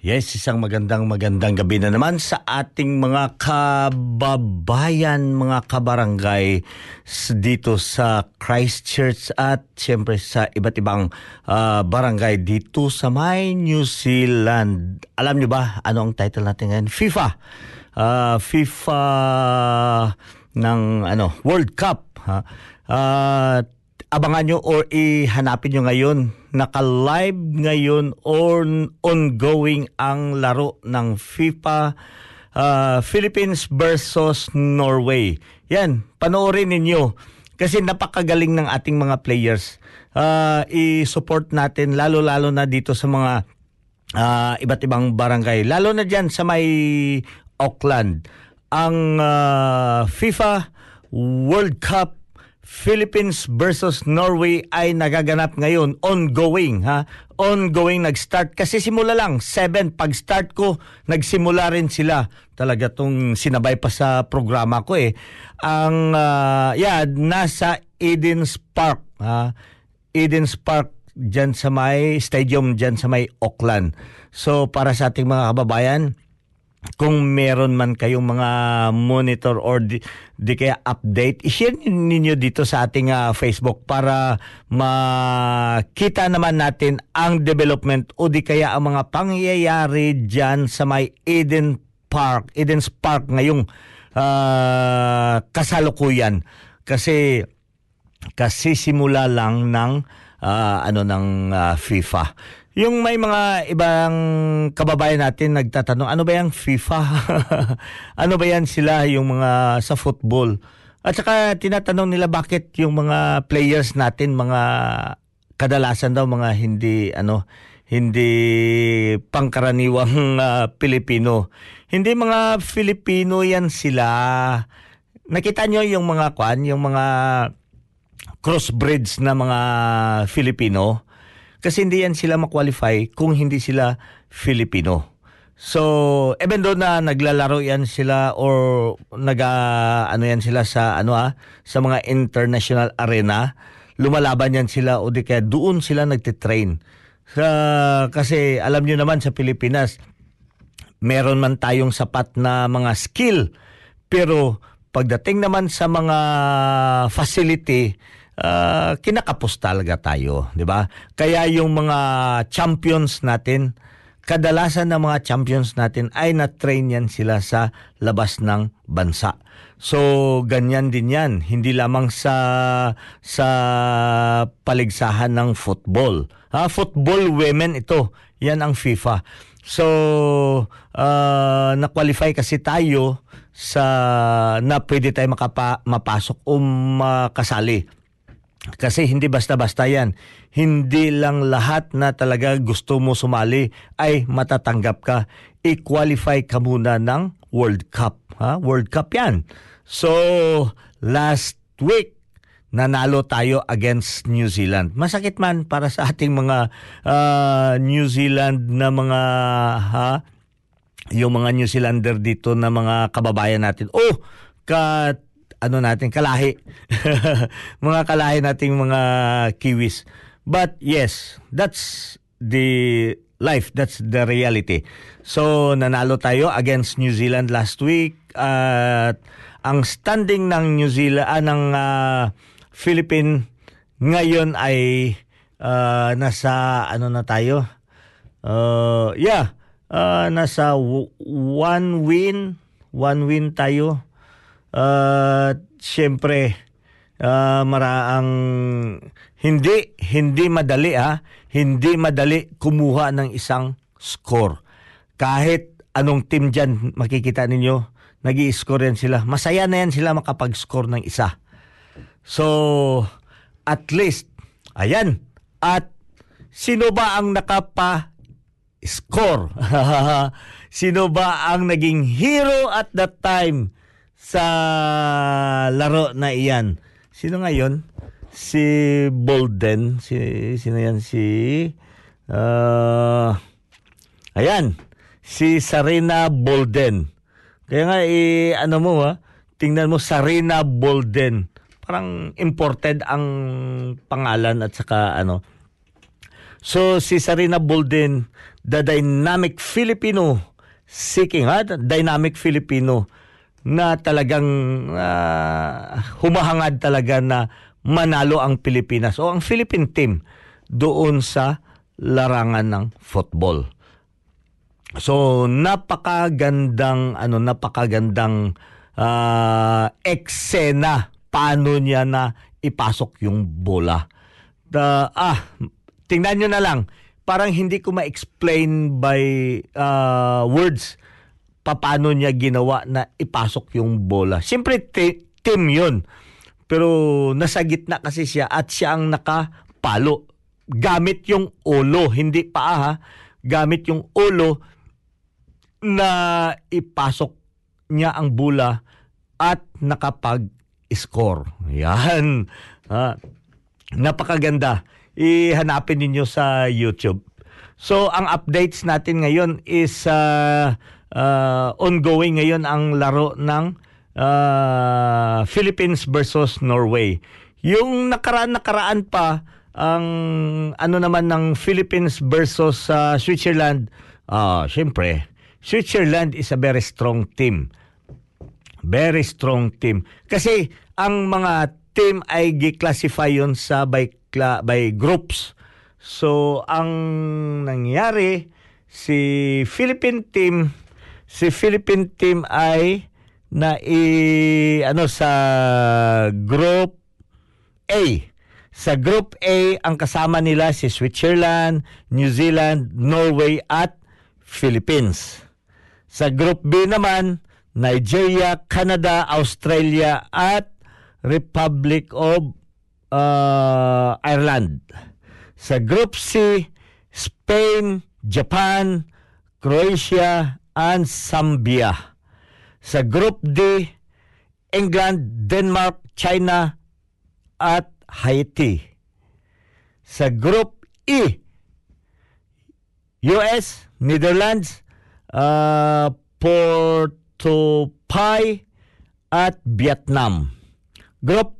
Yes, isang magandang magandang gabi na naman sa ating mga kababayan, mga kabarangay dito sa Christchurch at siyempre sa iba't ibang ah, barangay dito sa may New Zealand. Alam niyo ba ano ang title natin ngayon? FIFA. Ah, FIFA ng ano World Cup ha. Ah, abangan nyo or ihanapin nyo ngayon. Naka-live ngayon or ongoing ang laro ng FIFA uh, Philippines versus Norway. Yan, panoorin ninyo. Kasi napakagaling ng ating mga players. Uh, i-support natin lalo-lalo na dito sa mga ah, iba't ibang barangay. Lalo na dyan sa may Auckland. Ang ah, FIFA World Cup Philippines versus Norway ay nagaganap ngayon ongoing ha? Ongoing nag-start. Kasi simula lang 7 pag start ko nagsimula rin sila. Talaga tong sinabay pa sa programa ko eh. Ang ah, yeah nasa Eden's Park ha? Eden's Park dyan sa may stadium dyan sa may Auckland. So para sa ating mga kababayan kung meron man kayong mga monitor or di, di kaya update, i-share ninyo dito sa ating ah, Facebook para makita naman natin ang development o di kaya ang mga pangyayari dyan sa may Eden Park, Eden's Park ngayong ah, kasalukuyan. Kasi kasi simula lang ng ah, ano ng ah, FIFA. Yung may mga ibang kababayan natin nagtatanong, ano ba yung FIFA? ano ba yan sila yung mga sa football? At saka tinatanong nila bakit yung mga players natin mga kadalasan daw mga hindi ano hindi pangkaraniwang ah, Pilipino. Hindi mga Filipino yan sila. Nakita nyo yung mga kwan, yung mga crossbreeds na mga Filipino. Kasi hindi yan sila makwalify kung hindi sila Filipino. So, even though na naglalaro yan sila or naga ano yan sila sa ano ah, sa mga international arena, lumalaban yan sila o di kaya doon sila nagtitrain. Sa, kasi alam niyo naman sa Pilipinas, meron man tayong sapat na mga skill, pero pagdating naman sa mga facility, uh, kinakapos talaga tayo, di ba? Kaya yung mga champions natin, kadalasan ng mga champions natin ay na-train yan sila sa labas ng bansa. So ganyan din yan, hindi lamang sa sa paligsahan ng football. Ha, football women ito, yan ang FIFA. So uh, na-qualify kasi tayo sa na pwede tayo makapa, mapasok o makasali. Kasi hindi basta-basta yan. Hindi lang lahat na talaga gusto mo sumali ay matatanggap ka. I-qualify ka muna ng World Cup. Ha? World Cup yan. So, last week, nanalo tayo against New Zealand. Masakit man para sa ating mga uh, New Zealand na mga ha, yung mga New Zealander dito na mga kababayan natin. Oh, ka ano natin, kalahi. mga kalahi nating mga Kiwis. But yes, that's the life. That's the reality. So, nanalo tayo against New Zealand last week. At uh, ang standing ng New Zealand, uh, ng uh, Philippine ngayon ay uh, nasa ano na tayo? Uh, yeah, uh, nasa one win, one win tayo uh, siyempre uh, maraang hindi hindi madali ha, hindi madali kumuha ng isang score. Kahit anong team diyan makikita ninyo, nag-i-score yan sila. Masaya na yan sila makapag-score ng isa. So, at least, ayan. At sino ba ang nakapa score? sino ba ang naging hero at that time? Sa laro na iyan. Sino ngayon? Si Bolden. Si, sino yan? Si... Uh, ayan. Si Sarina Bolden. Kaya nga, eh, ano mo ha? Tingnan mo, Sarina Bolden. Parang imported ang pangalan at saka ano. So, si Sarina Bolden, the dynamic Filipino seeking, ha? Dynamic Filipino na talagang uh, humahangad talaga na manalo ang Pilipinas o ang Philippine team doon sa larangan ng football. So napakagandang ano napakagandang uh, eksena paano niya na ipasok yung bola. The, ah, tingnan niyo na lang. Parang hindi ko ma-explain by uh, words paano niya ginawa na ipasok yung bola. Siyempre, team yun. Pero nasa gitna kasi siya at siya ang nakapalo. Gamit yung ulo, hindi pa ha. Gamit yung ulo na ipasok niya ang bola at nakapag-score. Yan. Ha? Napakaganda. Ihanapin ninyo sa YouTube. So, ang updates natin ngayon is uh, uh, ongoing ngayon ang laro ng uh, Philippines versus Norway. Yung nakaraan-nakaraan pa ang ano naman ng Philippines versus uh, Switzerland, uh, syempre, Switzerland is a very strong team. Very strong team. Kasi ang mga team ay gi-classify yon sa by, by groups. So, ang nangyari, si Philippine team si Philippine team ay na i ano sa group A. Sa group A ang kasama nila si Switzerland, New Zealand, Norway at Philippines. Sa group B naman Nigeria, Canada, Australia at Republic of uh, Ireland. Sa group C Spain, Japan, Croatia, and Zambia. Sa Group D, England, Denmark, China at Haiti. Sa Group E, US, Netherlands uh, Porto Pai at Vietnam. Group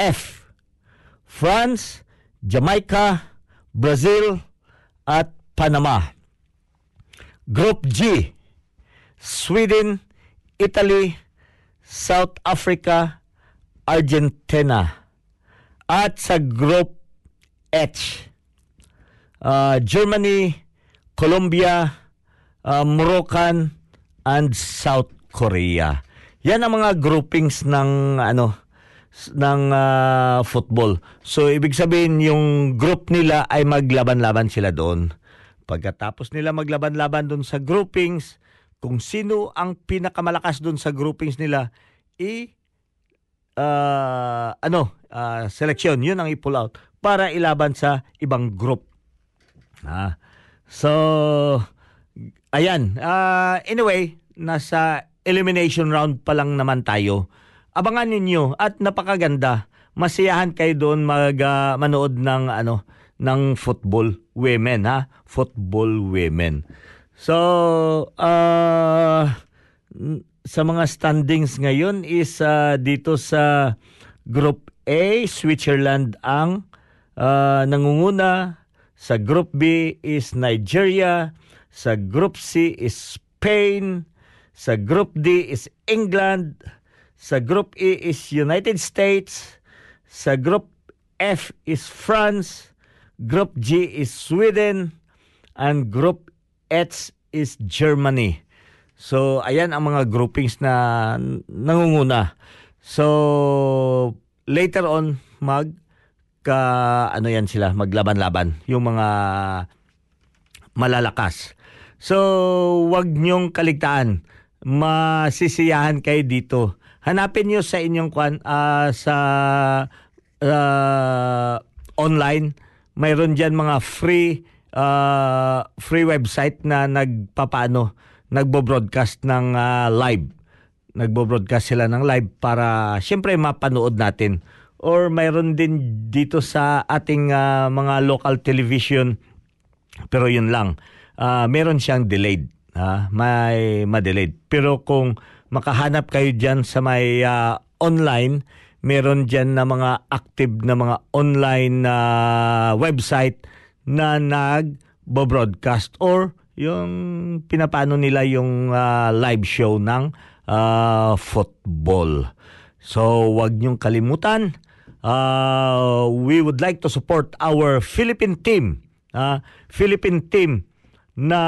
F, France, Jamaica, Brazil at Panama. Group G, Sweden, Italy, South Africa, Argentina. At sa Group H, uh, Germany, Colombia, uh, Moroccan, and South Korea. Yan ang mga groupings ng ano ng uh, football. So ibig sabihin yung group nila ay maglaban-laban sila doon. Pagkatapos nila maglaban-laban doon sa groupings, kung sino ang pinakamalakas doon sa groupings nila, i uh, ano, uh, seleksyon, yun ang i-pull out para ilaban sa ibang group. Ah. So, ayan. Uh, anyway, nasa elimination round pa lang naman tayo. Abangan ninyo at napakaganda. Masiyahan kayo doon mag uh, manood ng ano ng football women ha, football women. So, uh, sa mga standings ngayon is uh, dito sa Group A, Switzerland ang uh, nangunguna. Sa Group B is Nigeria. Sa Group C is Spain. Sa Group D is England. Sa Group E is United States. Sa Group F is France. Group G is Sweden and Group H is Germany. So ayan ang mga groupings na nangunguna. So later on mag ka ano yan sila maglaban-laban yung mga malalakas. So wag niyong kaligtaan. Masisiyahan kayo dito. Hanapin niyo sa inyong kwan uh, sa uh, online mayroon diyan mga free uh, free website na nagpapaano nagbo-broadcast ng uh, live. Nagbo-broadcast sila ng live para siyempre mapanood natin. Or mayroon din dito sa ating uh, mga local television pero yun lang. Uh, meron siyang delayed. Ha? May ma-delayed. Pero kung makahanap kayo diyan sa may uh, online, meron dyan na mga active na mga online na uh, website na nag-broadcast or yung pinapano nila yung uh, live show ng uh, football. So, wag niyong kalimutan. Uh, we would like to support our Philippine team. Uh, Philippine team na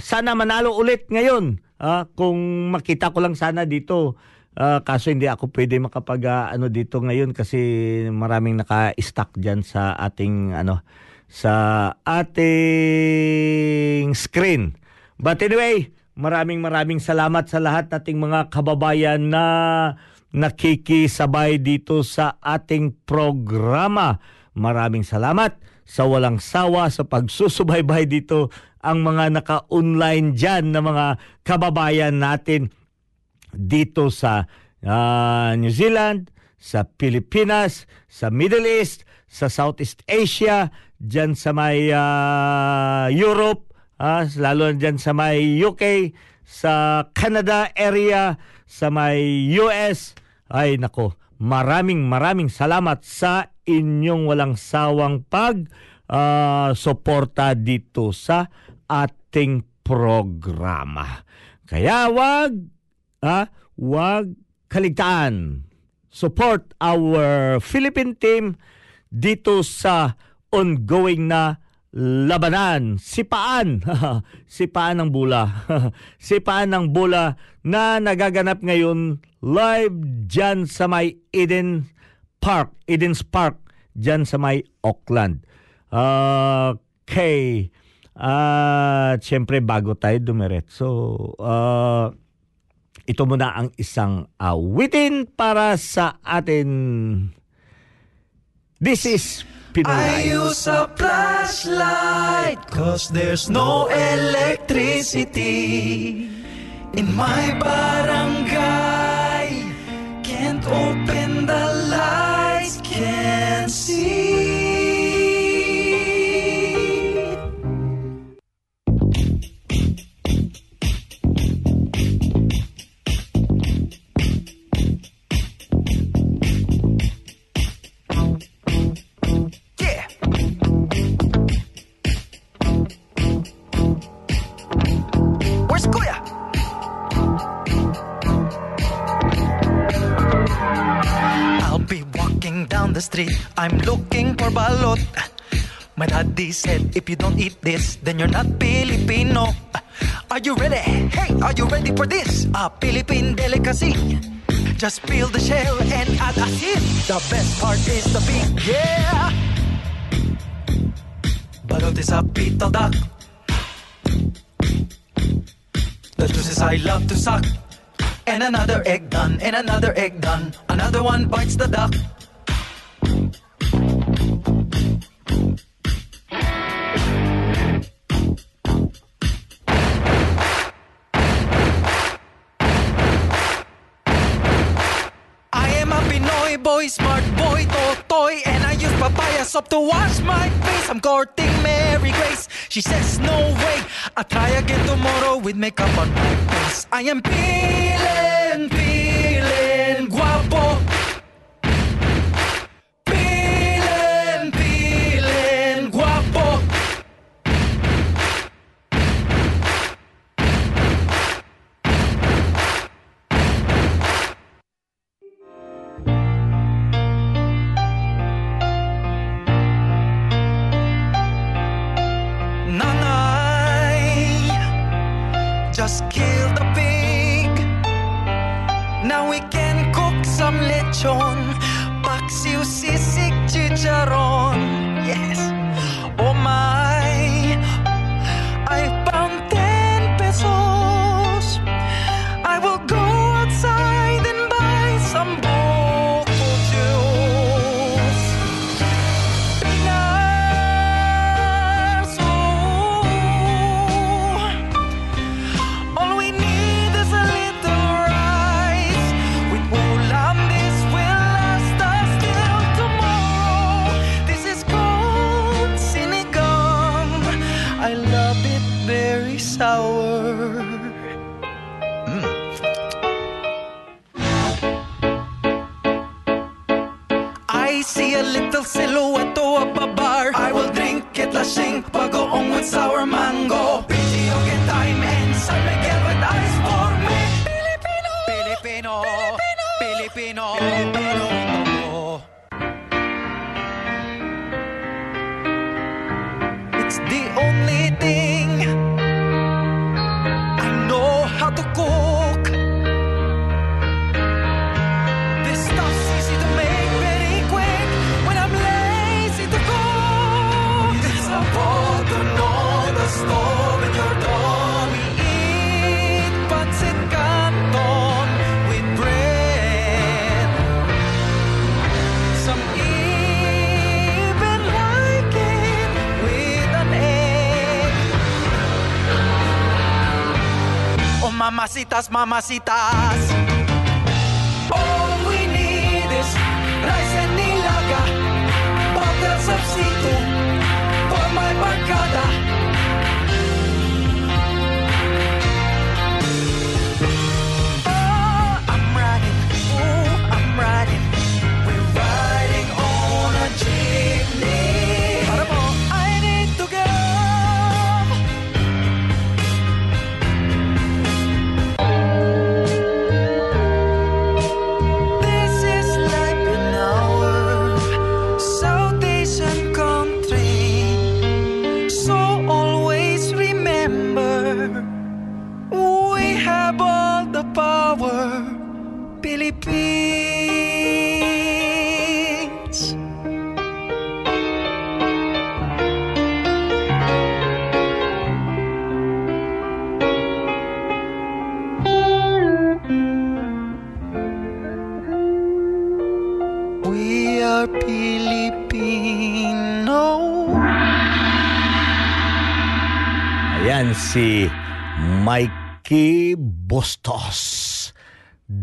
sana manalo ulit ngayon. Uh, kung makita ko lang sana dito Uh, kaso hindi ako pwede makapag ano dito ngayon kasi maraming naka-stack diyan sa ating ano sa ating screen. But anyway, maraming maraming salamat sa lahat nating mga kababayan na nakikisabay dito sa ating programa. Maraming salamat sa walang sawa sa pagsusubaybay dito ang mga naka-online dyan na mga kababayan natin dito sa uh, New Zealand, sa Pilipinas, sa Middle East, sa Southeast Asia, dyan sa may uh, Europe, uh, lalo dyan sa may UK, sa Canada area, sa may US. Ay nako, maraming maraming salamat sa inyong walang sawang pag uh, suporta dito sa ating programa. Kaya wag ha, wag kaligtaan. Support our Philippine team dito sa ongoing na labanan, sipaan, sipaan ng bula, sipaan ng bula na nagaganap ngayon live dyan sa may Eden Park, Eden's Park, dyan sa may Auckland. Okay. At uh, syempre bago tayo dumiretso, uh, ito muna ang isang awitin para sa atin. This is Pinoy. I use a flashlight cause there's no electricity in my barangay. Can't open the lights, can't see. The street. I'm looking for balot. My daddy said, if you don't eat this, then you're not Filipino. Are you ready? Hey, are you ready for this? A Philippine delicacy. Just peel the shell and add asin. The best part is the beak, yeah. Balot is a beetle duck. The juices I love to suck. And another egg done, and another egg done. Another one bites the duck. Boy, smart boy, toy, and I use papaya soap to wash my face. I'm courting Mary Grace. She says no way. I'll try again tomorrow with makeup on my face. I am feeling, charon mamacitas,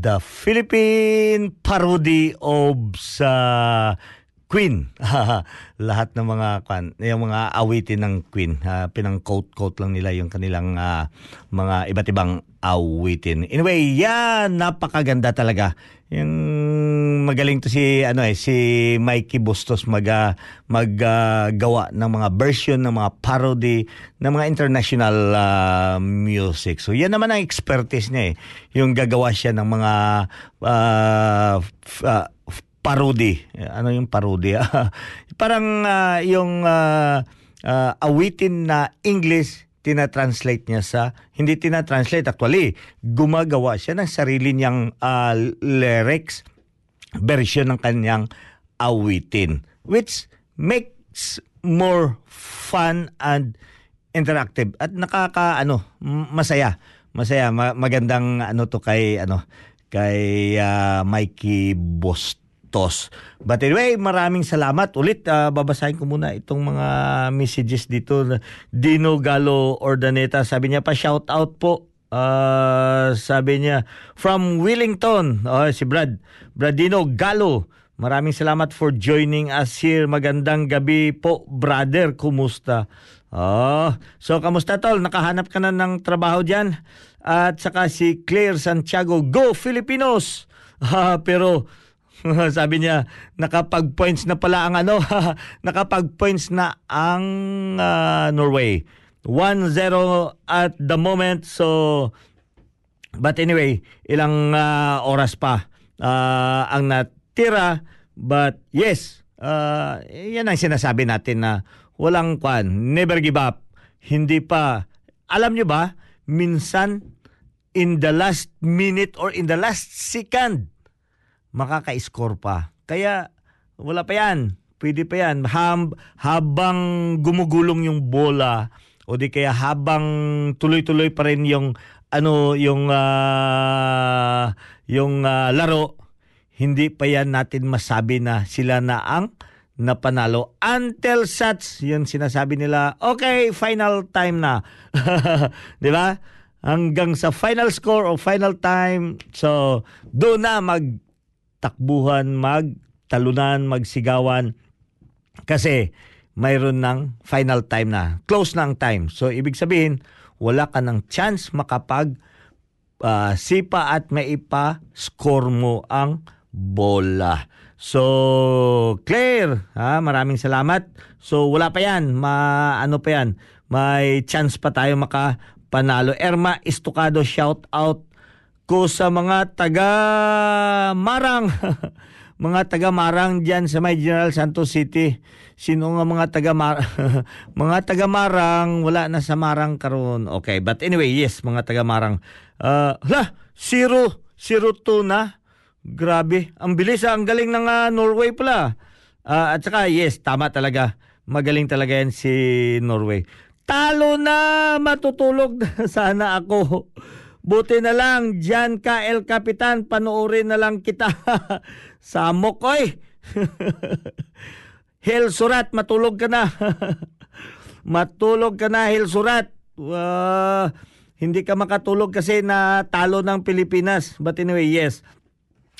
The Philippine parody of sa Queen. Lahat ng mga kan, yung mga awitin ng Queen, ah, pinang-quote-quote lang nila yung kanilang ah, mga iba't ibang awitin. Anyway, yan napakaganda talaga. Yung magaling to si ano eh si Mikey Bustos mag ah, maggawa ng mga version ng mga parody ng mga international ah, music. So yan naman ang expertise niya eh. Yung gagawa siya ng mga ah, f- parody. Ano yung parody? Parang ah, yung ah, ah, awitin na English tinatranslate niya sa hindi tinatranslate actually gumagawa siya ng sarili niyang ah, lyrics version ng kanyang awitin which makes more fun and interactive at nakaka ano masaya masaya ma- magandang ano to kay ano kay ah, Mikey Bostos but anyway maraming salamat ulit ah, babasahin ko muna itong mga messages dito Dino Galo Ordaneta sabi niya pa shout out po Ah, sabi niya from Wellington oh, si Brad Bradino Galo Maraming salamat for joining us here. Magandang gabi po, brother. Kumusta? Oh, so kamusta tol? Nakahanap ka na ng trabaho diyan? At saka si Claire Santiago, Go Filipinos! Ah, pero sabi niya, nakapag-points na pala ang ano, nakapag-points na ang ah, Norway. 1-0 at the moment. So, But anyway, ilang ah, oras pa ah, ang natira. But yes, ah, yan ang sinasabi natin na walang kwan, never give up. Hindi pa. Alam nyo ba, minsan in the last minute or in the last second, makaka-score pa. Kaya wala pa yan. Pwede pa yan. Hab- habang gumugulong yung bola o di kaya habang tuloy-tuloy pa rin yung ano yung ah, yung ah, laro hindi pa yan natin masabi na sila na ang napanalo until such yun sinasabi nila okay final time na 'di ba hanggang sa final score o final time so doon na magtakbuhan magtalunan magsigawan kasi mayroon ng final time na. Close ang time. So, ibig sabihin, wala ka ng chance makapag ah, sipa at maipa-score mo ang bola. So, Claire, ha, maraming salamat. So, wala pa yan. Ma, ano pa yan? May chance pa tayo makapanalo. Erma Estocado, shout out ko sa mga taga Marang. mga taga Marang diyan sa may General Santos City. Sino nga mga taga mga taga Marang wala na sa Marang karon. Okay, but anyway, yes, mga taga Marang. Uh, hala, zero, zero two na. Grabe, ang bilis ah, ang galing ng ah, Norway pala. Ah, at saka yes, tama talaga. Magaling talaga yan si Norway. Talo na, matutulog na sana ako. Buti na lang, dyan ka El Capitan, panoorin na lang kita. Samok, oy! Hel Surat, matulog ka na. matulog ka na, Hel Surat. Uh, hindi ka makatulog kasi na talo ng Pilipinas. But anyway, yes.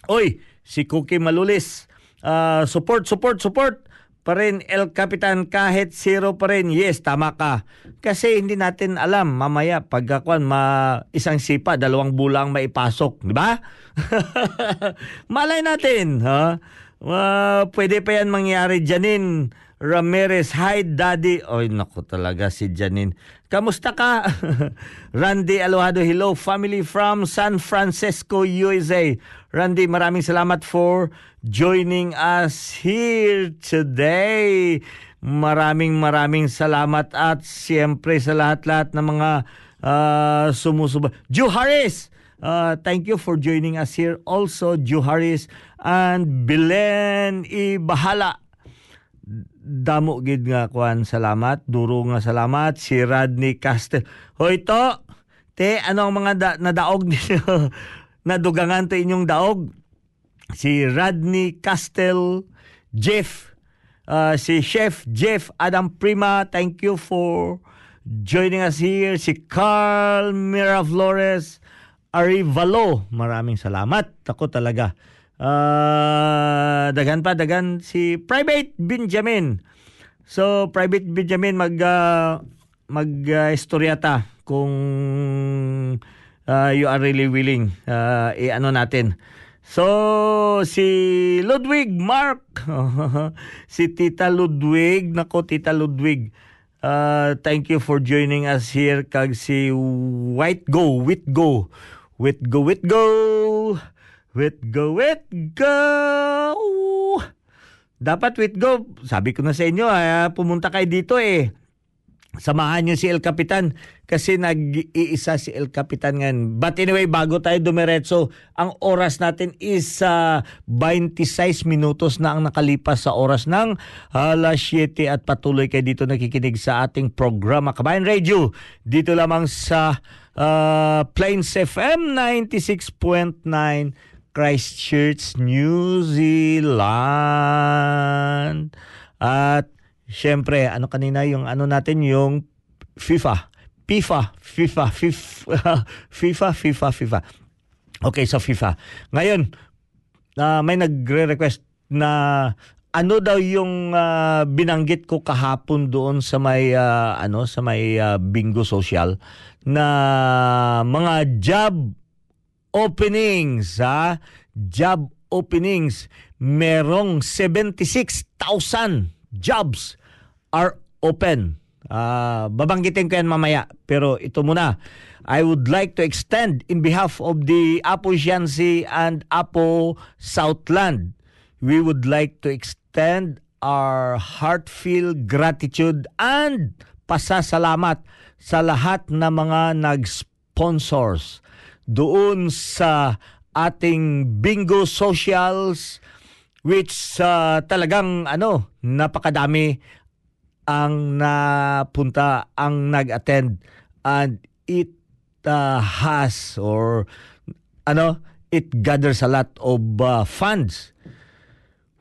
Oy, si Cookie Malulis. Uh, support, support, support pa rin El Capitan kahit zero pa rin. Yes, tama ka. Kasi hindi natin alam mamaya pagkakuan ma isang sipa, dalawang bulang maipasok, di ba? Malay natin, ha? Uh, pwede pa yan mangyari Janine Ramirez. Hi, Daddy. Oy, naku talaga si Janine. Kamusta ka? Randy Alohado, hello. Family from San Francisco, USA. Randy, maraming salamat for joining us here today. Maraming maraming salamat at siyempre sa lahat-lahat ng mga uh, sumusuba. Ju Harris! Uh, thank you for joining us here. Also, Ju Harris and Belen Ibahala. Damo gid nga kuan salamat, duro nga salamat si Radney Castel. Hoy to, te ano ang mga da, nadaog ninyo? Nadugangan to inyong daog. Si Radney Castel, Jeff, uh, si Chef Jeff Adam Prima, thank you for joining us here. Si Carl Miraflores, Arivalo, maraming salamat. Ako talaga. Uh, dagan pa, dagan si Private Benjamin. So, Private Benjamin, mag, uh, mag uh, istoryata kung uh, you are really willing. Uh, i-ano natin. So, si Ludwig Mark, si Tita Ludwig, nako Tita Ludwig, uh, thank you for joining us here kag si White Go, Wit Go, Wit Go, Wit Go, with go, with go. Dapat with go. Sabi ko na sa inyo, ah, pumunta kayo dito eh. Samahan niyo si El Capitan kasi nag-iisa si El Capitan ngayon. But anyway, bago tayo dumiretso, ang oras natin is uh, 26 minutos na ang nakalipas sa oras ng alas 7 at patuloy kayo dito nakikinig sa ating programa Kabayan Radio. Dito lamang sa uh, Plains FM 96.9 Christchurch, New Zealand. At Siyempre, ano kanina yung ano natin yung FIFA. FIFA, FIFA, FIFA, FIFA, FIFA, FIFA. Okay, so FIFA. Ngayon, uh, may nagre-request na ano daw yung uh, binanggit ko kahapon doon sa may uh, ano sa may uh, bingo social na mga job openings ha job openings merong 76,000 jobs are open. Uh, babanggitin ko yan mamaya. Pero ito muna. I would like to extend in behalf of the Apo Shansi and Apo Southland. We would like to extend our heartfelt gratitude and pasasalamat sa lahat na mga nag-sponsors doon sa ating bingo socials which uh, talagang ano napakadami ang napunta, ang nag-attend. And it uh, has or ano, it gathers a lot of uh, funds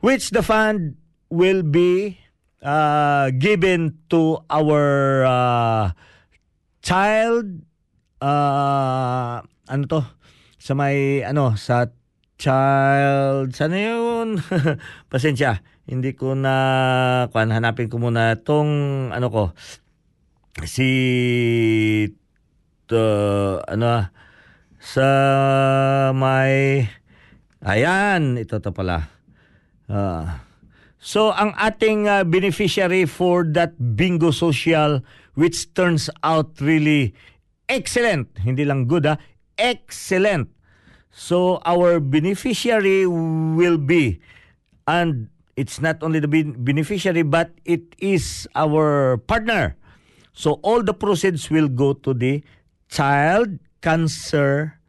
which the fund will be uh, given to our uh, child uh, ano to? Sa may ano sa child sana yun. Pasensya. Hindi ko na kuan hanapin ko muna tong ano ko. Si to, ano sa may ayan ito to pala. Uh, so ang ating uh, beneficiary for that bingo social which turns out really excellent. Hindi lang good ha excellent so our beneficiary will be and it's not only the beneficiary but it is our partner. So all the proceeds will go to the Child Cancer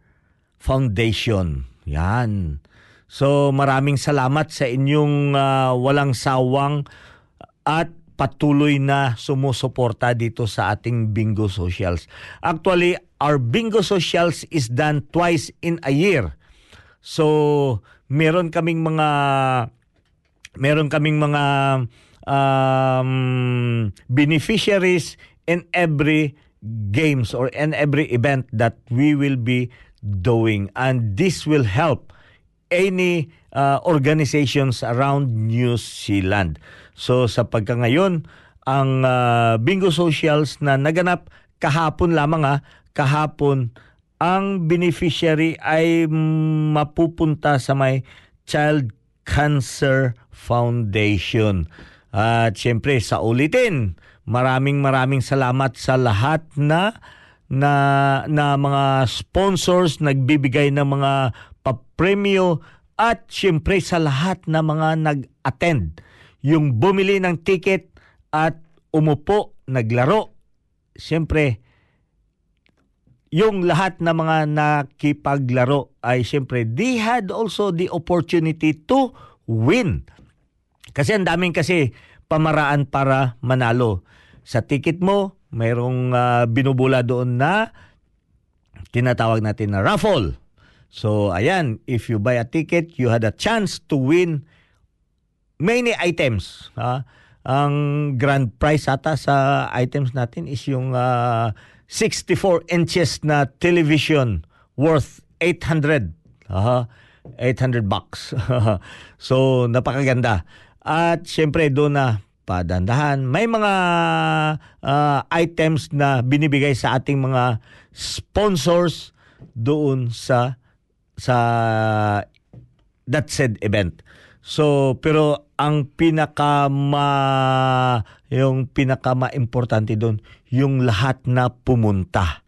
Foundation. Yan. So maraming salamat sa inyong uh, walang sawang at patuloy na sumusuporta dito sa ating bingo socials. Actually, our bingo socials is done twice in a year. So, meron kaming mga meron kaming mga um, beneficiaries in every games or in every event that we will be doing and this will help any uh, organizations around New Zealand. So sa pagka ngayon, ang uh, bingo socials na naganap kahapon lamang ha, kahapon ang beneficiary ay mapupunta sa may Child Cancer Foundation. At siyempre sa ulitin, maraming maraming salamat sa lahat na na na mga sponsors nagbibigay ng mga papremyo at siyempre sa lahat na mga nag-attend. Yung bumili ng ticket at umupo, naglaro. Siyempre, yung lahat na mga nakipaglaro ay siyempre they had also the opportunity to win. Kasi ang daming kasi pamaraan para manalo. Sa ticket mo, mayroong uh, binubula doon na tinatawag natin na raffle. So ayan, if you buy a ticket, you had a chance to win many items. Ha? Ang grand prize ata sa items natin is yung uh, 64 inches na television worth 800. Uh, 800 bucks. so, napakaganda. At syempre doon na padandahan. May mga uh, items na binibigay sa ating mga sponsors doon sa sa that said event. So, pero ang pinaka yung pinaka importante doon, yung lahat na pumunta.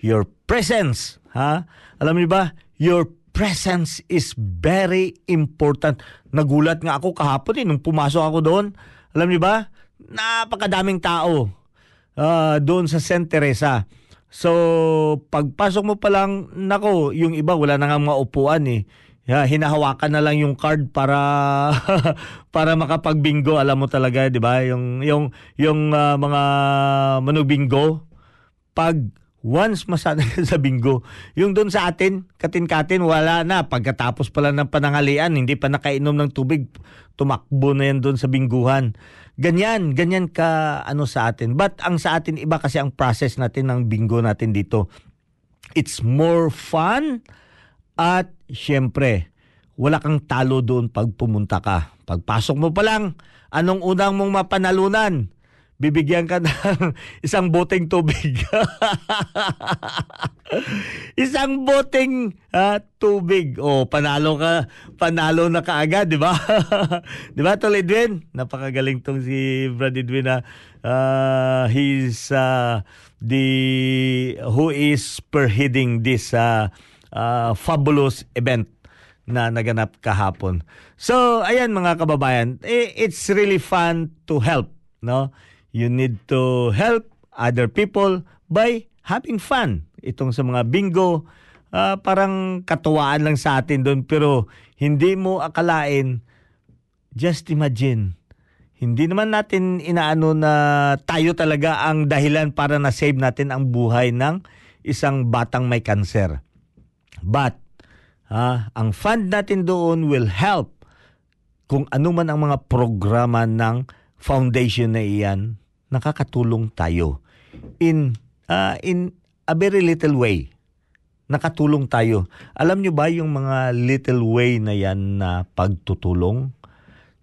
Your presence, ha? Alam niyo ba? Your presence is very important. Nagulat nga ako kahapon eh, nung pumasok ako doon. Alam niyo ba? Napakadaming tao uh, doon sa St. Teresa. So, pagpasok mo pa lang, nako, yung iba wala na nga mga upuan eh. Yeah, hinahawakan na lang yung card para para makapagbingo. Alam mo talaga, 'di ba? Yung yung yung uh, mga manubingo pag once masanay sa bingo, yung doon sa atin, katin-katin, wala na. Pagkatapos pala ng panangalian, hindi pa nakainom ng tubig, tumakbo na yan doon sa bingguhan. Ganyan, ganyan ka ano sa atin. But ang sa atin, iba kasi ang process natin ng bingo natin dito. It's more fun at syempre, wala kang talo doon pag pumunta ka. Pagpasok mo pa lang, anong unang mong mapanalunan? bibigyan ka ng isang boteng tubig. isang boteng uh, tubig. O, oh, panalo ka, panalo na kaagad, di ba? di ba, Tol Edwin? Napakagaling tong si Brad Edwin na uh, he's uh, the, who is spearheading this uh, uh, fabulous event na naganap kahapon. So, ayan mga kababayan, it's really fun to help, no? You need to help other people by having fun. Itong sa mga bingo, uh, parang katuwaan lang sa atin doon pero hindi mo akalain, just imagine, hindi naman natin inaano na tayo talaga ang dahilan para na-save natin ang buhay ng isang batang may kanser. But, uh, ang fund natin doon will help kung ano man ang mga programa ng foundation na iyan nakakatulong tayo in uh, in a very little way. Nakatulong tayo. Alam nyo ba yung mga little way na yan na pagtutulong?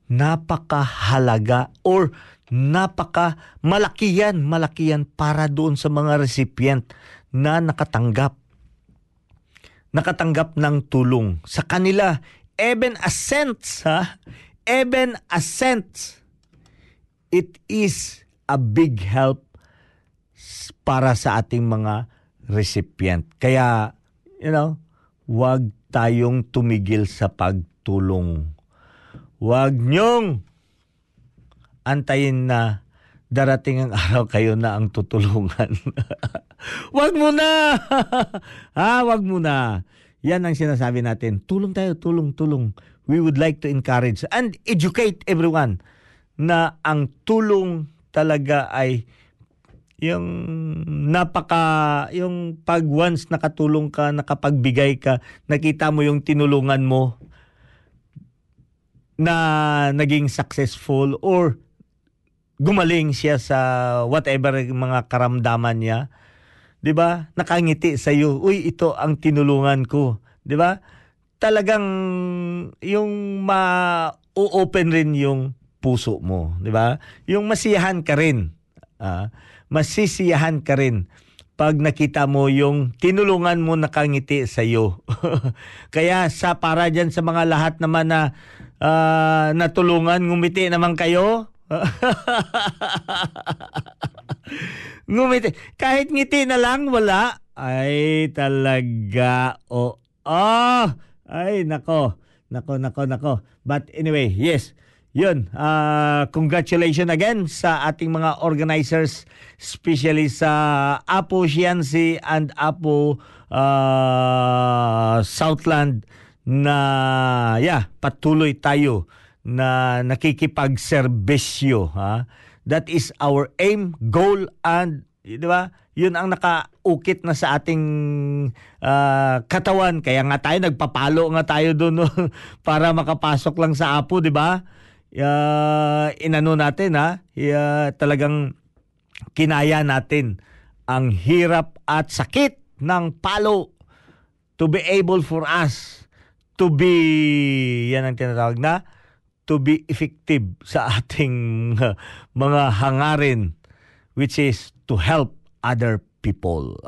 Napakahalaga or napaka malaki yan, malaki yan para doon sa mga recipient na nakatanggap. Nakatanggap ng tulong. Sa kanila, even a cent, ha? Even a cent, it is a big help para sa ating mga recipient. Kaya, you know, wag tayong tumigil sa pagtulong. Wag niyong antayin na darating ang araw kayo na ang tutulungan. wag mo na! ha, wag mo na. Yan ang sinasabi natin. Tulong tayo, tulong, tulong. We would like to encourage and educate everyone na ang tulong talaga ay yung napaka yung pag once nakatulong ka, nakapagbigay ka, nakita mo yung tinulungan mo na naging successful or gumaling siya sa whatever mga karamdaman niya. 'Di ba? Nakangiti sa iyo. Uy, ito ang tinulungan ko. 'Di ba? Talagang yung ma-open rin yung puso mo, di ba? Yung masiyahan ka rin. Uh, masisiyahan ka rin pag nakita mo yung tinulungan mo nakangiti sa iyo. Kaya sa para diyan sa mga lahat naman na uh, natulungan, ngumiti naman kayo. ngumiti. Kahit ngiti na lang, wala. Ay, talaga. Oh, oh. Ay, nako. Nako, nako, nako. But anyway, yes yun, uh, congratulations again sa ating mga organizers, especially sa Apo Shiansi and Apo uh, Southland na yeah, patuloy tayo na nakikipagserbisyo. Ha? That is our aim, goal, and di ba? Yun ang nakaukit na sa ating uh, katawan. Kaya nga tayo, nagpapalo nga tayo doon no? para makapasok lang sa Apo, di ba? uh, inano natin ha, uh, talagang kinaya natin ang hirap at sakit ng palo to be able for us to be yan ang tinatawag na to be effective sa ating mga hangarin which is to help other people.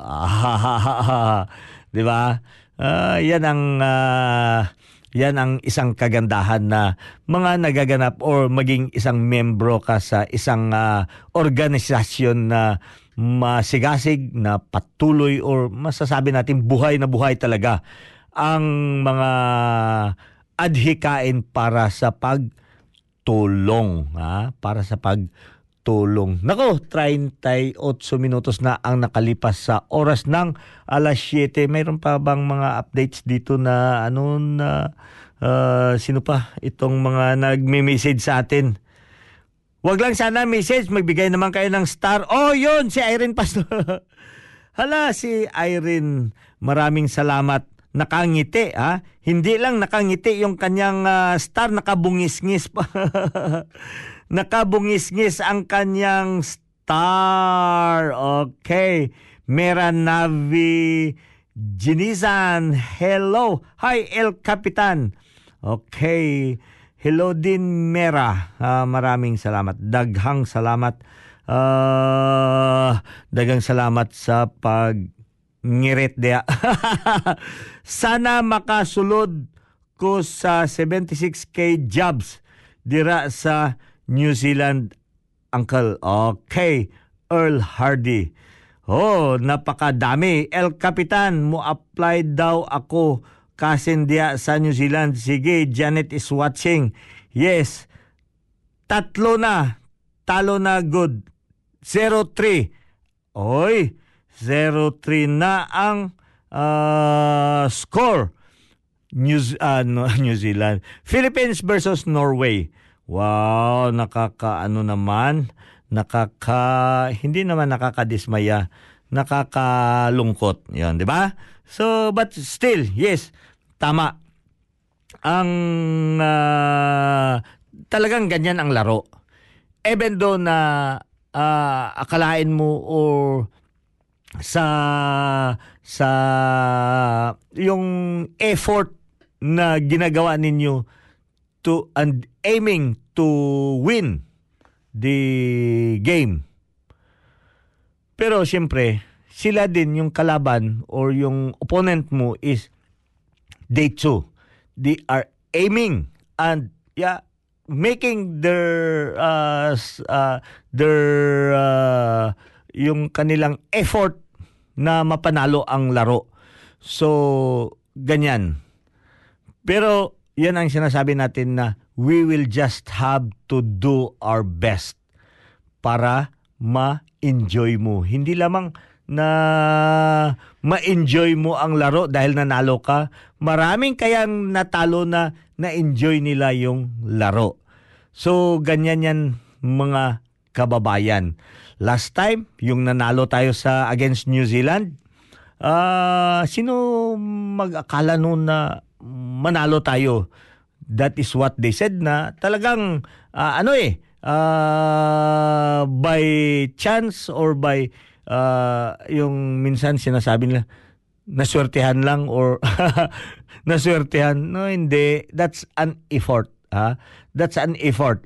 'Di ba? Uh, yan ang uh, yan ang isang kagandahan na mga nagaganap or maging isang membro ka sa isang uh, organisasyon na masigasig na patuloy or masasabi natin buhay na buhay talaga ang mga adhikain para sa pagtulong, ha? Para sa pagtulong. Nako, 38 minutos na ang nakalipas sa oras ng alas 7. Mayroon pa bang mga updates dito na ano na uh, sino pa itong mga nagme-message sa atin? Wag lang sana message, magbigay naman kayo ng star. Oh, yun, si Irene Pastor. Hala, si Irene, maraming salamat. Nakangiti, ha? Hindi lang nakangiti yung kanyang uh, star, nakabungis-ngis pa. nakabungis-ngis ang kanyang star. Okay. Mera Navi Jinizan, hello. Hi, El Capitan. Okay. Hello din Mera. Uh, maraming salamat. Daghang salamat. Uh, daghang salamat sa pag ngirit dia. Sana makasulod ko sa 76k jobs dira sa New Zealand, Uncle. Okay, Earl Hardy. Oh, napakadami. El Capitan, mo apply daw ako Kasindia sa New Zealand. Sige, Janet is watching. Yes. Tatlo na. Talo na good. 0-3. Oy, 0-3 na ang uh, score. New, uh, New Zealand. Philippines versus Norway. Wow, nakakaano naman. Nakaka hindi naman nakakadismaya. Nakakalungkot. 'Yon, 'di ba? So, but still, yes, tama. Ang uh, talagang ganyan ang laro. Even though na uh, akalain mo or sa sa yung effort na ginagawa ninyo to and aiming to win the game. Pero siyempre, sila din yung kalaban or yung opponent mo is they too. They are aiming and yeah, making their uh, uh, their uh, yung kanilang effort na mapanalo ang laro. So, ganyan. Pero, yan ang sinasabi natin na we will just have to do our best para ma-enjoy mo. Hindi lamang na ma-enjoy mo ang laro dahil nanalo ka. Maraming kayang natalo na na-enjoy nila yung laro. So, ganyan yan mga kababayan. Last time, yung nanalo tayo sa against New Zealand, uh, sino mag-akala noon na manalo tayo? That is what they said na talagang uh, ano eh, uh, by chance or by uh, yung minsan sinasabi nila, naswertehan lang or naswertehan. No, hindi. That's an effort. Ha? That's an effort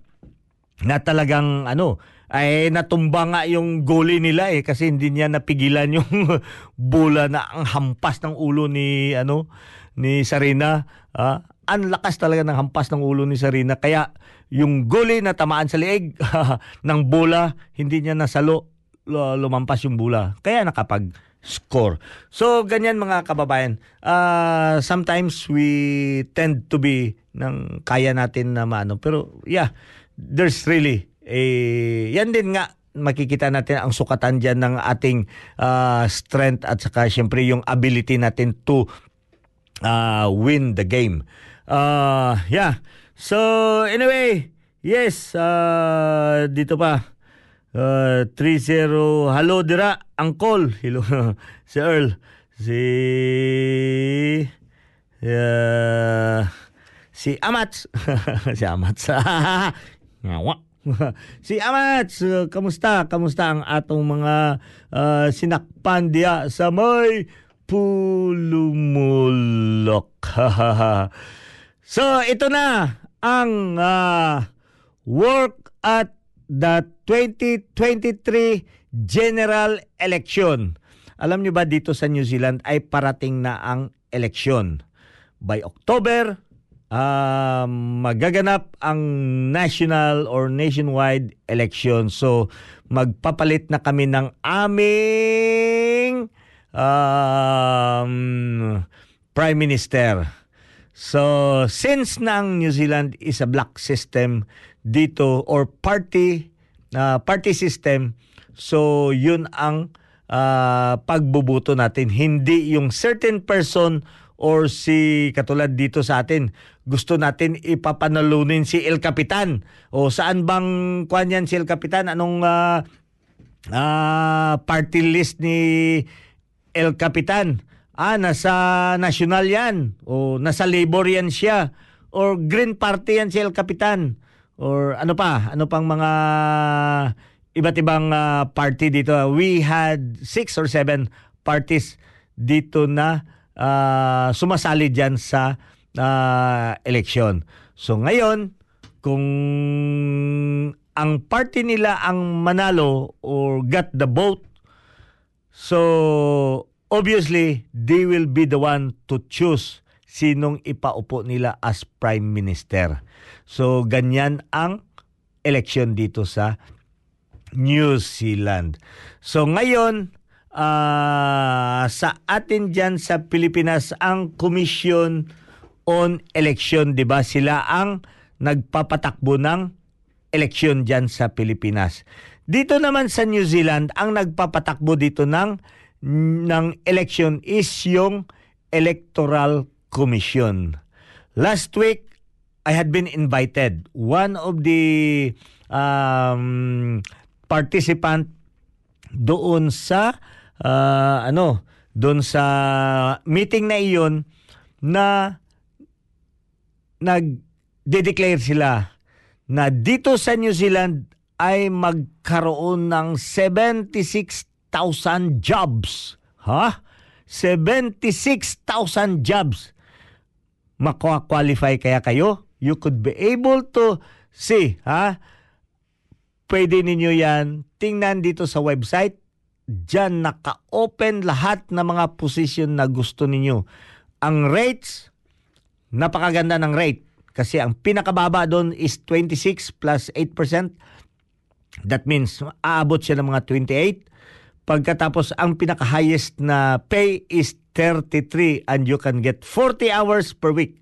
na talagang ano, ay natumba nga yung goalie nila eh kasi hindi niya napigilan yung bola na ang hampas ng ulo ni ano ni Sarina ah, ang lakas talaga ng hampas ng ulo ni Sarina kaya yung goalie na tamaan sa leeg ng bola hindi niya nasalo lumampas yung bola. Kaya nakapag score. So ganyan mga kababayan. Uh, sometimes we tend to be ng kaya natin na maano pero yeah, there's really a yan din nga makikita natin ang sukatan diyan ng ating uh, strength at saka syempre yung ability natin to uh, win the game. Uh, yeah. So anyway, yes, uh, dito pa Uh, 3-0. Hello dira, Angkol. Hello. si Earl. Si... Uh, si Amats. si Amats. Ngawa. si Amats, kamusta? Kamusta ang atong mga uh, sinakpan diya sa may pulumulok? so, ito na ang uh, work at the 2023 general election. Alam nyo ba dito sa New Zealand ay parating na ang eleksyon. By October, uh, magaganap ang national or nationwide election. So, magpapalit na kami ng aming um, Prime Minister. So, since na ang New Zealand is a block system dito or party uh, party system, so yun ang uh, pagbubuto natin. Hindi yung certain person or si katulad dito sa atin. Gusto natin ipapanalunin si El Capitan. O saan bang kwan yan si El Capitan? Anong uh, uh, party list ni El Capitan? Ah nasa national yan. O nasa labor yan siya. Or green party yan si El Capitan. Or ano pa? Ano pang mga iba't ibang uh, party dito? We had six or seven parties dito na uh, sumasali dyan sa uh, eleksyon. So ngayon, kung ang party nila ang manalo or got the vote, so obviously they will be the one to choose sinong ipaupo nila as prime minister. So ganyan ang election dito sa New Zealand. So ngayon, uh, sa atin dyan sa Pilipinas ang Commission on Election, 'di ba? Sila ang nagpapatakbo ng eleksyon dyan sa Pilipinas. Dito naman sa New Zealand, ang nagpapatakbo dito ng ng election is yung Electoral Commission. Last week, I had been invited. One of the um, participant doon sa uh, ano, doon sa meeting na iyon na nag-declare sila na dito sa New Zealand ay magkaroon ng 76,000 jobs. Ha? 76,000 jobs. Makwa-qualify kaya kayo? You could be able to see, ha? Pwede ninyo yan. Tingnan dito sa website Diyan naka-open lahat ng mga position na gusto ninyo. Ang rates, napakaganda ng rate. Kasi ang pinakababa doon is 26 plus 8%. That means aabot siya ng mga 28. Pagkatapos ang pinaka-highest na pay is 33 and you can get 40 hours per week.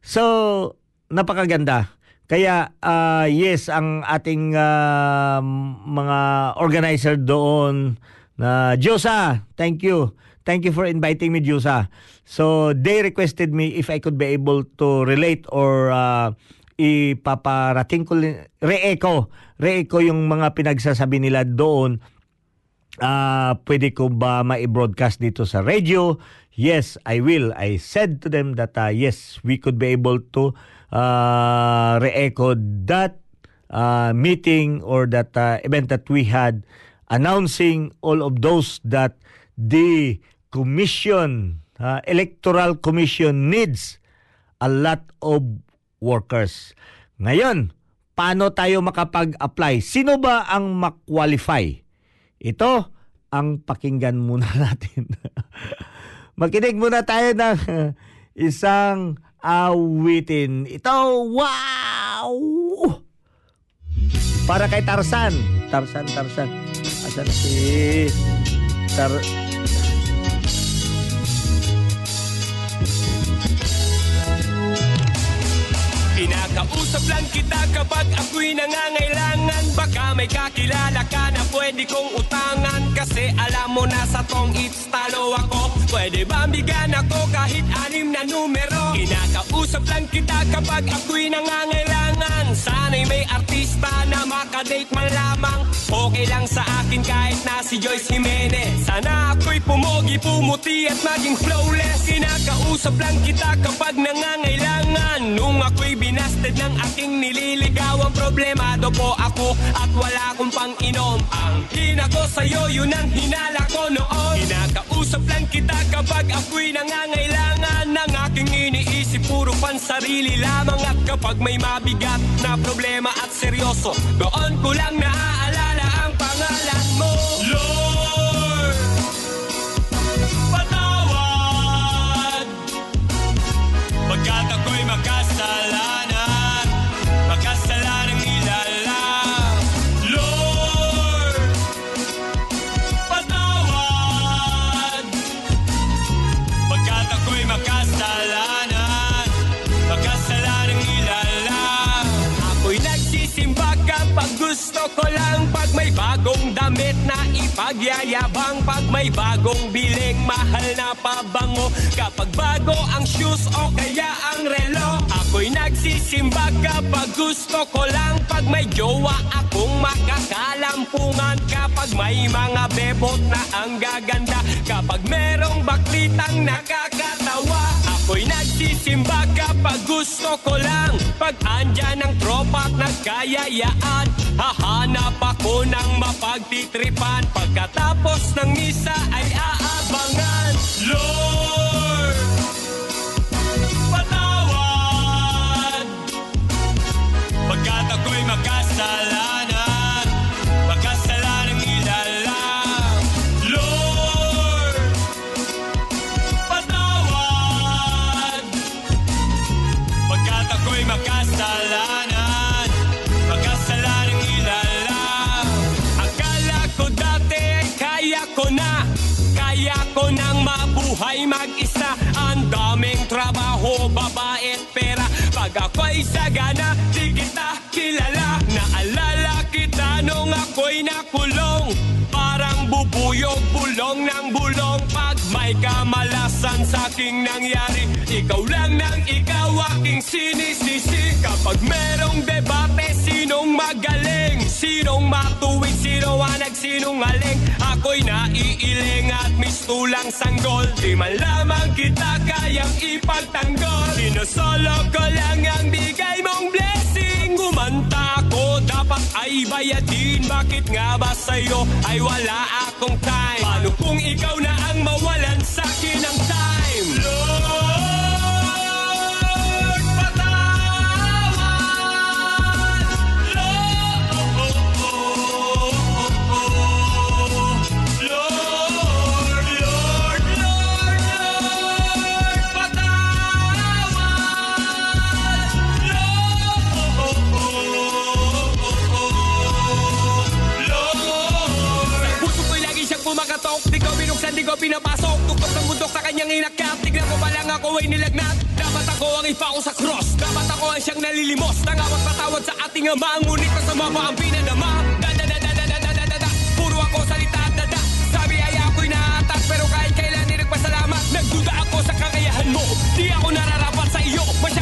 So, napakaganda. Kaya uh, yes, ang ating uh, mga organizer doon na Josa, thank you. Thank you for inviting me, Josa. So they requested me if I could be able to relate or uh, ipaparating ko re-echo, re-echo yung mga pinagsasabi nila doon. Uh, pwede ko ba ma-broadcast dito sa radio? Yes, I will. I said to them that uh, yes, we could be able to uh, re-echo that uh, meeting or that uh, event that we had announcing all of those that the commission, uh, electoral commission needs a lot of workers. Ngayon, paano tayo makapag-apply? Sino ba ang ma-qualify? Ito ang pakinggan muna natin. Makinig muna tayo ng isang awitin. Ito, wow! Para kay Tarzan. Tarzan, Tarzan. Asan si Tar... Pinakausap lang kita kapag ako'y nangangailangan. Baka may kakilala ka na pwede kong utangan. Kasi alam mo na sa tong it's talo ako. Pwede ba bigyan ako kahit anim na numero? Kinakausap lang kita kapag ako'y nangangailangan. Sana'y may artista na makadate man lamang. Okay lang sa akin kahit na si Joyce Jimenez. Sana ako'y pumogi, pumuti at maging flawless. Kinakausap lang kita kapag nangangailangan. Nung ako'y binasted ng aking nililigawang Problemado po ako at wala akong pang inom Ang hina ko sa'yo, yun ang hinala ko noon. Kinakausap lang kita kapag ako'y nangangailangan Ng aking iniisip, puro pansarili lamang At kapag may mabigat na problema at seryoso Doon ko lang naaalala ang pangalan mo. Lord may bagong biling mahal na pabango. Kapag bago ang shoes o kaya ang relo Ako'y nagsisimba kapag gusto ko lang. Pag may jowa akong makakalampungan. Kapag may mga bebot na ang gaganda. Kapag merong baklitang nakakatawa Ako'y nagsisimba kapag gusto ko lang. Pag andyan ang tropa at nagkayayaan Hahanap ako ng mapagtitripan. Pagkatapos ng misa ay aabangan. Lord, patawad. Pagkat ako'y makasalanan mabuhay mag-isa. Ang daming trabaho, babae at pera. Pag ako'y sagana, di kita kilala. Naalala kita nung ako'y nakulong. Parang bubuyog, bulong ng bulong. Pag may kamalasan sa aking nangyari Ikaw lang nang ikaw aking sinisisi. Kapag merong debate, sinong magaling? Sinong matuwid, sino ang nagsinungaling? Ako'y naiiling at mistulang sanggol Di man lamang kita kayang ipagtanggol Sinusolo ko lang ang bigay mong blessing Gumanta ako, dapat ay bayadin Bakit nga ba sa'yo ay wala akong time? Paano kung ikaw na ang mawalan sa'kin ng time? Ko binuksan, di ko pinapasok Tuktok ng bundok sa kanyang inakap. Tignan ko pa lang ako ay nilagnat. Dapat ako ang ipako sa cross. Dapat ako ang siyang nalilimos. Nangawat patawad sa ating ama Ngunit kasama pa ang pinadama Da da da da da da da da da. Da Puro ako salita dada Sabi ay ako'y naatak Pero kahit kailan di nagpasalamat. Nagduda ako sa kakayahan mo. Di ako nararapat sa iyo. Masyado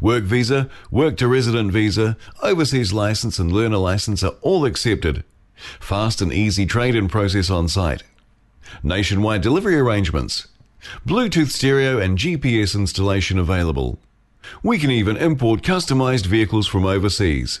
Work visa, work to resident visa, overseas license, and learner license are all accepted. Fast and easy trade in process on site. Nationwide delivery arrangements. Bluetooth stereo and GPS installation available. We can even import customized vehicles from overseas.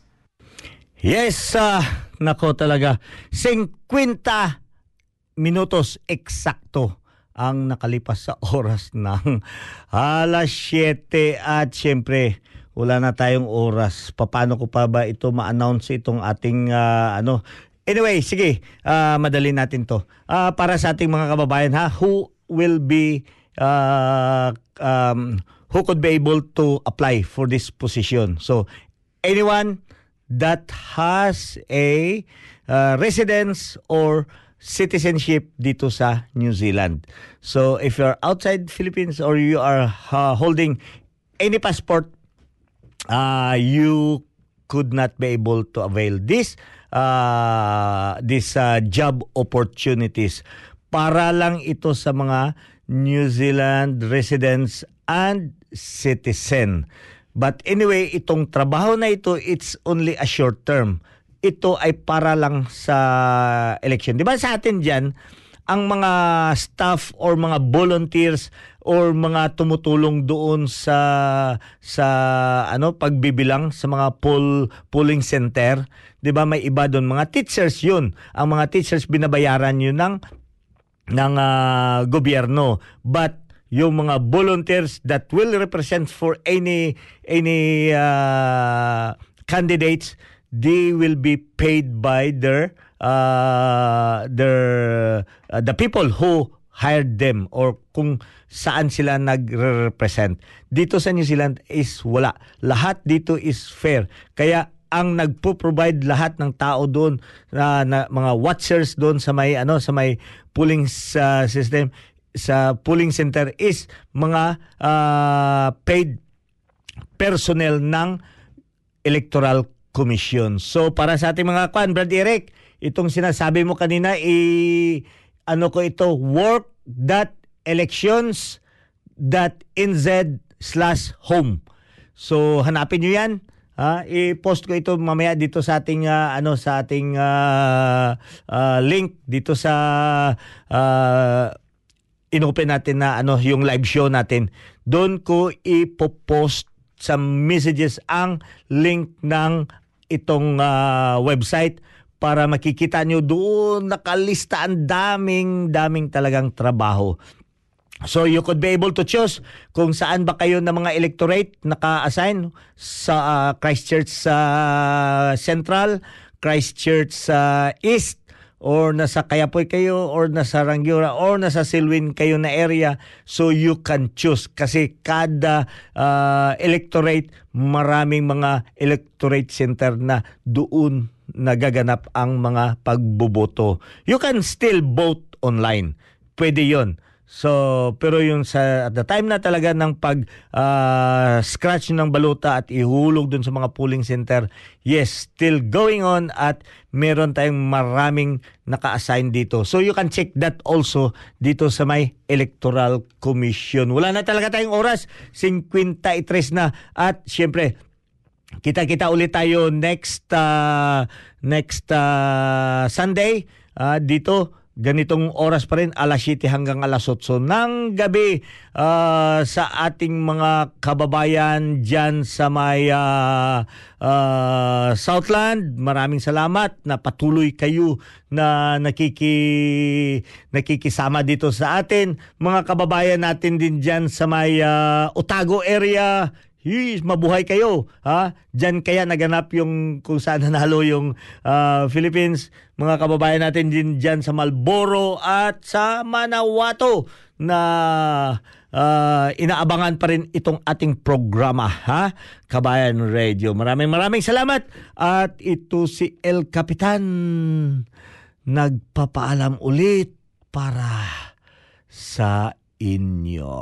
Yes, ah, nako talaga. 50 minutos eksakto ang nakalipas sa oras ng alas 7 at syempre wala na tayong oras. Paano ko pa ba ito ma-announce itong ating ah, ano Anyway, sige, ah, madali natin to. Ah, para sa ating mga kababayan ha, who will be uh, um, who could be able to apply for this position. So, anyone that has a uh, residence or citizenship dito sa New Zealand. So, if you're outside Philippines or you are uh, holding any passport, uh, you could not be able to avail this uh, this uh, job opportunities para lang ito sa mga New Zealand residents and citizen. But anyway, itong trabaho na ito, it's only a short term. Ito ay para lang sa election. Di ba sa atin dyan, ang mga staff or mga volunteers or mga tumutulong doon sa sa ano pagbibilang sa mga poll polling center 'di ba may iba doon mga teachers yun ang mga teachers binabayaran yun ng ng ah, gobyerno but yung mga volunteers that will represent for any any uh, candidates they will be paid by their uh, their uh, the people who hired them or kung saan sila nagre-represent. Dito sa New Zealand is wala. Lahat dito is fair. Kaya ang nagpo-provide lahat ng tao doon na, na mga watchers doon sa may ano sa may polling sa system sa polling center is mga ah, paid personnel ng Electoral Commission. So para sa ating mga kwan, Brad Eric, itong sinasabi mo kanina, i ano ko ito, work.elections.nz slash home. So hanapin nyo yan. Ha, i-post ko ito mamaya dito sa ating ah, ano sa ating ah, ah, link dito sa ah, inopen natin na ano yung live show natin. Doon ko ipopost sa messages ang link ng itong ah, website para makikita nyo doon nakalista ang daming daming talagang trabaho. So you could be able to choose kung saan ba kayo na mga electorate naka-assign sa ah, Christchurch sa Central, Christchurch sa East, or nasa Kayapoy kayo, or nasa Rangiora, or nasa Silwin kayo na area. So you can choose kasi kada ah, electorate, maraming mga electorate center na doon nagaganap ang mga pagboboto. You can still vote online. Pwede yon. So, pero yung sa at the time na talaga ng pag ah, scratch ng baluta at ihulog dun sa mga polling center, yes, still going on at meron tayong maraming naka-assign dito. So you can check that also dito sa may Electoral Commission. Wala na talaga tayong oras, 53 na at syempre Kita-kita ulit tayo next uh, next uh, Sunday uh, dito ganitong oras pa rin alas 7 hanggang alas 8 ng gabi uh, sa ating mga kababayan dyan sa may uh, uh, Southland. Maraming salamat na patuloy kayo na nakiki nakikisama dito sa atin. Mga kababayan natin din dyan sa may uh, Otago area, Yes, mabuhay kayo. Ha? Diyan kaya naganap yung kung saan nanalo yung ah, Philippines. Mga kababayan natin din diyan sa Malboro at sa Manawato na ah, inaabangan pa rin itong ating programa. Ha? Kabayan Radio. Maraming maraming salamat. At ito si El Capitan nagpapaalam ulit para sa inyo.